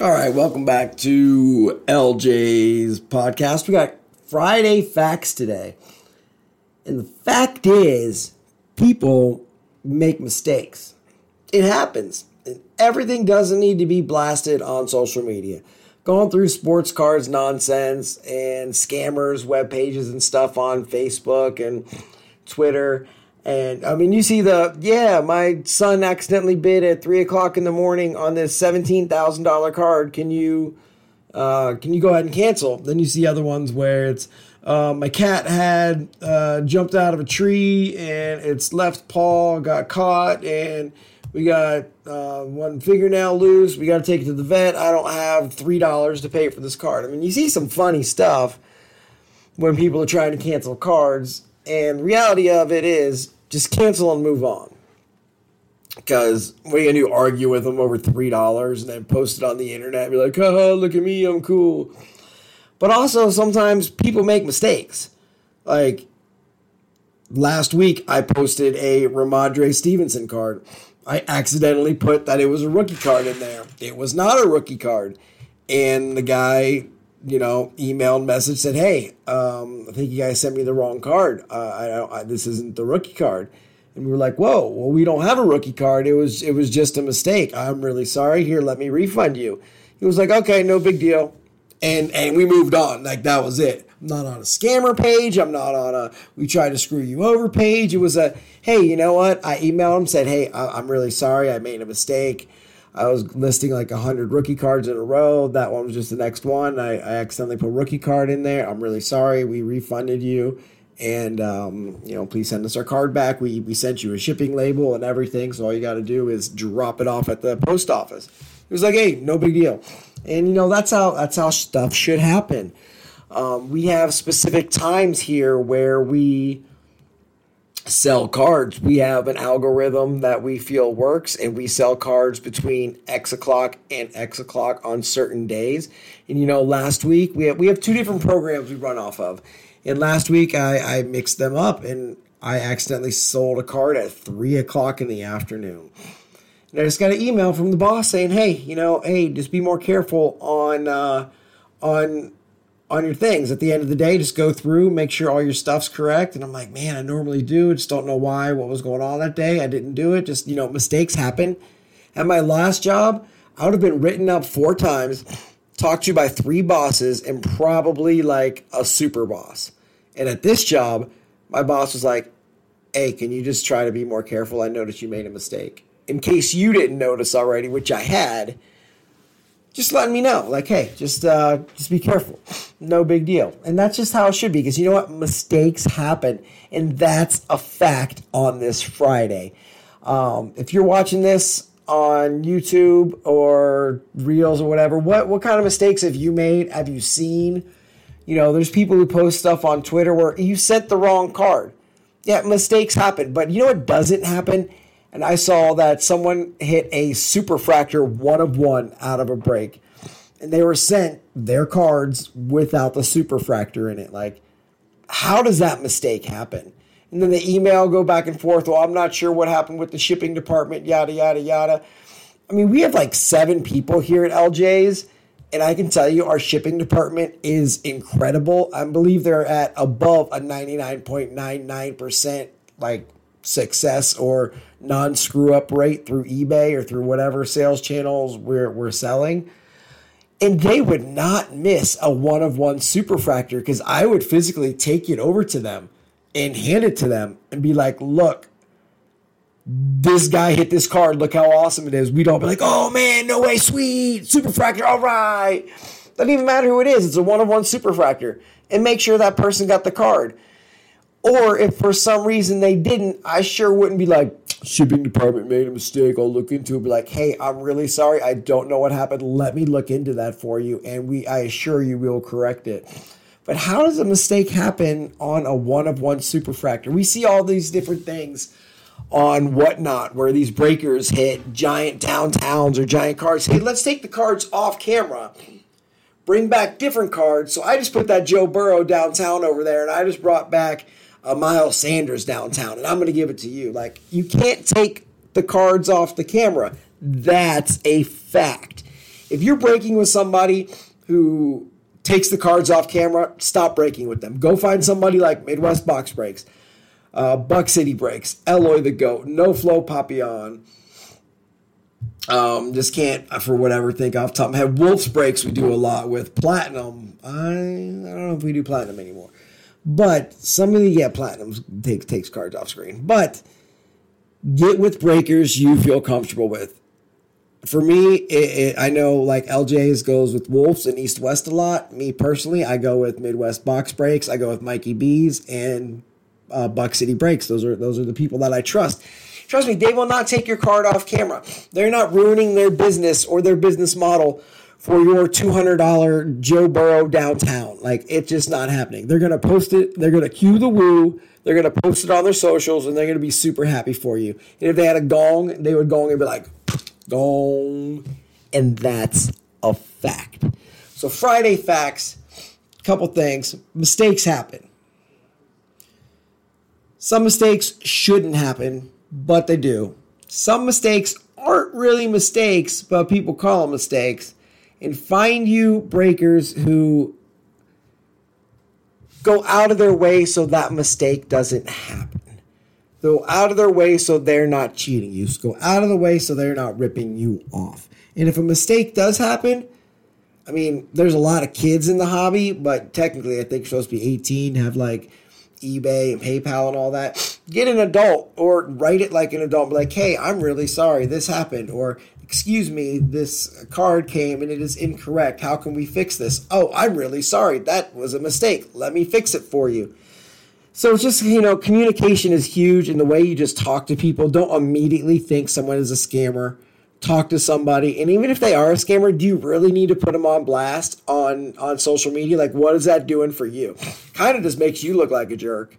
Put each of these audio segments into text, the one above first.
All right, welcome back to LJ's podcast. We got Friday facts today. And the fact is, people make mistakes. It happens. And everything doesn't need to be blasted on social media. Going through sports cards nonsense and scammers, web pages, and stuff on Facebook and Twitter and I mean, you see the, yeah, my son accidentally bid at three o'clock in the morning on this $17,000 card. Can you, uh, can you go ahead and cancel? Then you see other ones where it's, uh, my cat had uh, jumped out of a tree and its left paw got caught and we got uh, one fingernail loose. We got to take it to the vet. I don't have $3 to pay for this card. I mean, you see some funny stuff when people are trying to cancel cards and reality of it is just cancel and move on. Because what are you gonna do? Argue with them over three dollars and then post it on the internet? Be like, oh, look at me, I'm cool. But also sometimes people make mistakes. Like last week, I posted a Rhamondre Stevenson card. I accidentally put that it was a rookie card in there. It was not a rookie card, and the guy you know, emailed message said, "Hey, um, I think you guys sent me the wrong card. Uh, I, I, this isn't the rookie card." And we were like, "Whoa, well, we don't have a rookie card. It was it was just a mistake. I'm really sorry. Here, let me refund you." He was like, "Okay, no big deal," and and we moved on. Like that was it. I'm not on a scammer page. I'm not on a we tried to screw you over page. It was a hey, you know what? I emailed him said, "Hey, I, I'm really sorry. I made a mistake." I was listing like 100 rookie cards in a row. That one was just the next one. I, I accidentally put rookie card in there. I'm really sorry. We refunded you. And, um, you know, please send us our card back. We, we sent you a shipping label and everything. So all you got to do is drop it off at the post office. It was like, hey, no big deal. And, you know, that's how, that's how stuff should happen. Um, we have specific times here where we sell cards. We have an algorithm that we feel works, and we sell cards between X o'clock and X o'clock on certain days. And you know, last week we have we have two different programs we run off of. And last week I, I mixed them up and I accidentally sold a card at three o'clock in the afternoon. And I just got an email from the boss saying, "Hey, you know, hey, just be more careful on uh, on on your things. At the end of the day, just go through, make sure all your stuff's correct. And I'm like, man, I normally do. Just don't know why, what was going on that day. I didn't do it. Just, you know, mistakes happen. At my last job, I would have been written up four times, talked to by three bosses, and probably like a super boss. And at this job, my boss was like, hey, can you just try to be more careful? I noticed you made a mistake. In case you didn't notice already, which I had, just letting me know, like, hey, just uh, just be careful. No big deal. And that's just how it should be, because you know what? Mistakes happen, and that's a fact on this Friday. Um, if you're watching this on YouTube or Reels or whatever, what what kind of mistakes have you made? Have you seen? You know, there's people who post stuff on Twitter where you sent the wrong card. Yeah, mistakes happen, but you know what doesn't happen? And I saw that someone hit a superfractor one of one out of a break, and they were sent their cards without the superfractor in it. Like, how does that mistake happen? And then the email go back and forth. Well, I'm not sure what happened with the shipping department. Yada yada yada. I mean, we have like seven people here at LJ's, and I can tell you our shipping department is incredible. I believe they're at above a 99.99% like success or non screw up rate through eBay or through whatever sales channels we're, we're selling. And they would not miss a one of one superfractor because I would physically take it over to them and hand it to them and be like, look, this guy hit this card. Look how awesome it is. We'd all be like, oh man, no way, sweet, superfractor, all right. Doesn't even matter who it is, it's a one of one superfractor. And make sure that person got the card. Or if for some reason they didn't, I sure wouldn't be like, shipping department made a mistake. I'll look into it. Be like, hey, I'm really sorry. I don't know what happened. Let me look into that for you. And we I assure you we'll correct it. But how does a mistake happen on a one of one superfractor? We see all these different things on whatnot where these breakers hit giant downtowns or giant cards. Hey, let's take the cards off camera. Bring back different cards. So I just put that Joe Burrow downtown over there and I just brought back a Miles Sanders downtown, and I'm going to give it to you. Like, you can't take the cards off the camera. That's a fact. If you're breaking with somebody who takes the cards off camera, stop breaking with them. Go find somebody like Midwest Box Breaks, uh, Buck City Breaks, Eloy the Goat, No Flow Papillon. Um, just can't for whatever think off top head. Wolf's Breaks we do a lot with Platinum. I, I don't know if we do Platinum anymore, but some of the yeah Platinum takes takes cards off screen. But get with breakers you feel comfortable with for me, it, it, I know like LJ's goes with Wolves and East West a lot. Me personally, I go with Midwest Box Breaks. I go with Mikey B's and uh, Buck City Breaks. Those are those are the people that I trust. Trust me, they will not take your card off camera. They're not ruining their business or their business model for your $200 Joe Burrow downtown. Like, it's just not happening. They're going to post it. They're going to cue the woo. They're going to post it on their socials and they're going to be super happy for you. And if they had a gong, they would gong and be like, gong. And that's a fact. So, Friday facts, a couple things. Mistakes happen. Some mistakes shouldn't happen, but they do. Some mistakes aren't really mistakes, but people call them mistakes. And find you breakers who go out of their way so that mistake doesn't happen. Go out of their way so they're not cheating you. Go out of the way so they're not ripping you off. And if a mistake does happen, I mean, there's a lot of kids in the hobby, but technically, I think supposed to be 18, have like eBay and PayPal and all that. Get an adult or write it like an adult. Be like, hey, I'm really sorry this happened. Or, excuse me, this card came and it is incorrect. How can we fix this? Oh, I'm really sorry. That was a mistake. Let me fix it for you. So it's just, you know, communication is huge in the way you just talk to people. Don't immediately think someone is a scammer. Talk to somebody. And even if they are a scammer, do you really need to put them on blast on, on social media? Like, what is that doing for you? Kind of just makes you look like a jerk.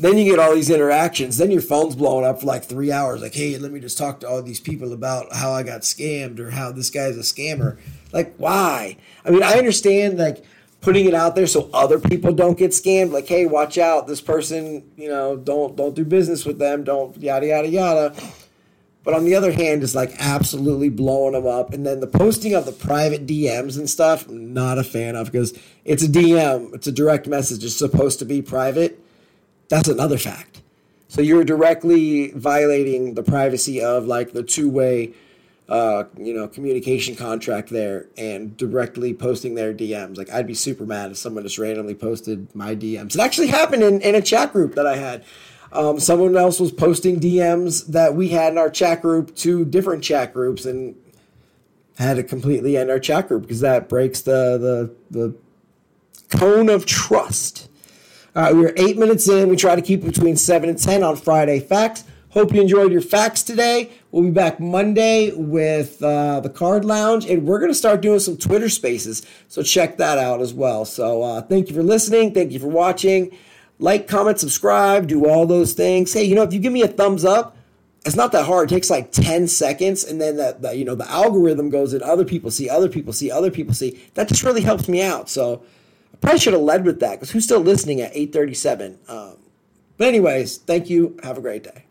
Then you get all these interactions. Then your phone's blowing up for like three hours. Like, hey, let me just talk to all these people about how I got scammed or how this guy's a scammer. Like, why? I mean, I understand, like, putting it out there so other people don't get scammed like hey watch out this person you know don't don't do business with them don't yada yada yada but on the other hand it's like absolutely blowing them up and then the posting of the private dms and stuff not a fan of because it's a dm it's a direct message it's supposed to be private that's another fact so you're directly violating the privacy of like the two-way uh, you know, communication contract there and directly posting their DMs. Like, I'd be super mad if someone just randomly posted my DMs. It actually happened in, in a chat group that I had. Um, someone else was posting DMs that we had in our chat group to different chat groups and had to completely end our chat group because that breaks the, the, the cone of trust. Uh, we are eight minutes in. We try to keep between seven and 10 on Friday Facts. Hope you enjoyed your facts today. We'll be back Monday with uh, the Card Lounge, and we're going to start doing some Twitter spaces. So check that out as well. So uh, thank you for listening. Thank you for watching. Like, comment, subscribe, do all those things. Hey, you know, if you give me a thumbs up, it's not that hard. It takes like 10 seconds, and then that, the, you know the algorithm goes and other people see, other people see, other people see. That just really helps me out. So probably should have led with that because who's still listening at 8:37? Um, but anyways, thank you. Have a great day.